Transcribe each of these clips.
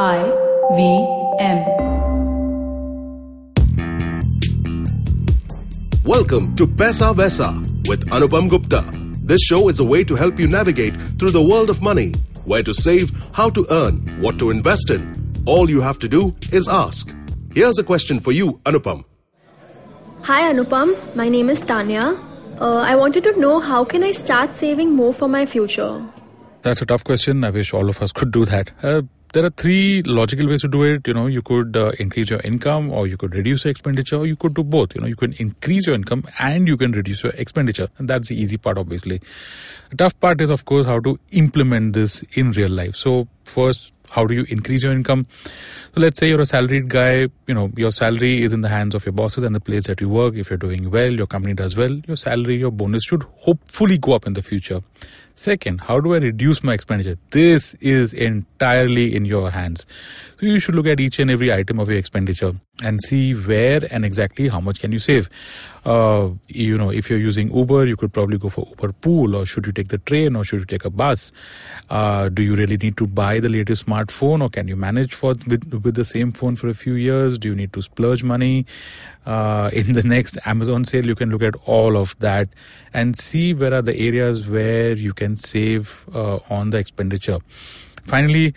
I V M. Welcome to Paisa Vaisa with Anupam Gupta. This show is a way to help you navigate through the world of money, where to save, how to earn, what to invest in. All you have to do is ask. Here's a question for you, Anupam. Hi Anupam, my name is Tanya. Uh, I wanted to know how can I start saving more for my future? That's a tough question. I wish all of us could do that. Uh, there are three logical ways to do it. You know, you could uh, increase your income, or you could reduce your expenditure, or you could do both. You know, you can increase your income and you can reduce your expenditure, and that's the easy part, obviously. The tough part is, of course, how to implement this in real life. So, first, how do you increase your income? So let's say you're a salaried guy, you know, your salary is in the hands of your bosses and the place that you work. If you're doing well, your company does well, your salary, your bonus should hopefully go up in the future. Second, how do I reduce my expenditure? This is entirely in your hands. So you should look at each and every item of your expenditure and see where and exactly how much can you save. Uh, you know, if you're using Uber, you could probably go for Uber Pool, or should you take the train, or should you take a bus? Uh, do you really need to buy the latest smartphone, or can you manage for with, with the same phone for a few years? Do you need to splurge money? Uh, in the next Amazon sale, you can look at all of that and see where are the areas where you can save uh, on the expenditure. Finally,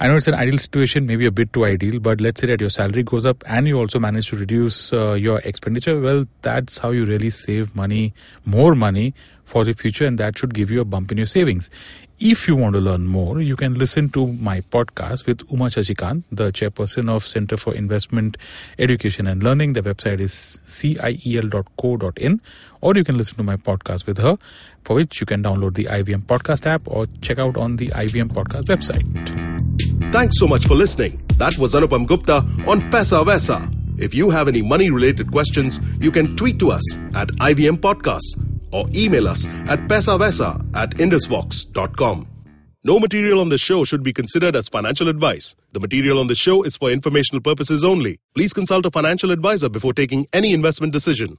I know it's an ideal situation, maybe a bit too ideal, but let's say that your salary goes up and you also manage to reduce uh, your expenditure. Well, that's how you really save money, more money for the future, and that should give you a bump in your savings. If you want to learn more, you can listen to my podcast with Uma Shashikant, the chairperson of Center for Investment Education and Learning. The website is ciel.co.in, or you can listen to my podcast with her, for which you can download the IVM podcast app or check out on the IVM podcast website. Thanks so much for listening. That was Anupam Gupta on Paisa Vaisa. If you have any money related questions, you can tweet to us at IVM Podcasts or email us at paisavaisa at indusvox.com. No material on the show should be considered as financial advice. The material on the show is for informational purposes only. Please consult a financial advisor before taking any investment decision.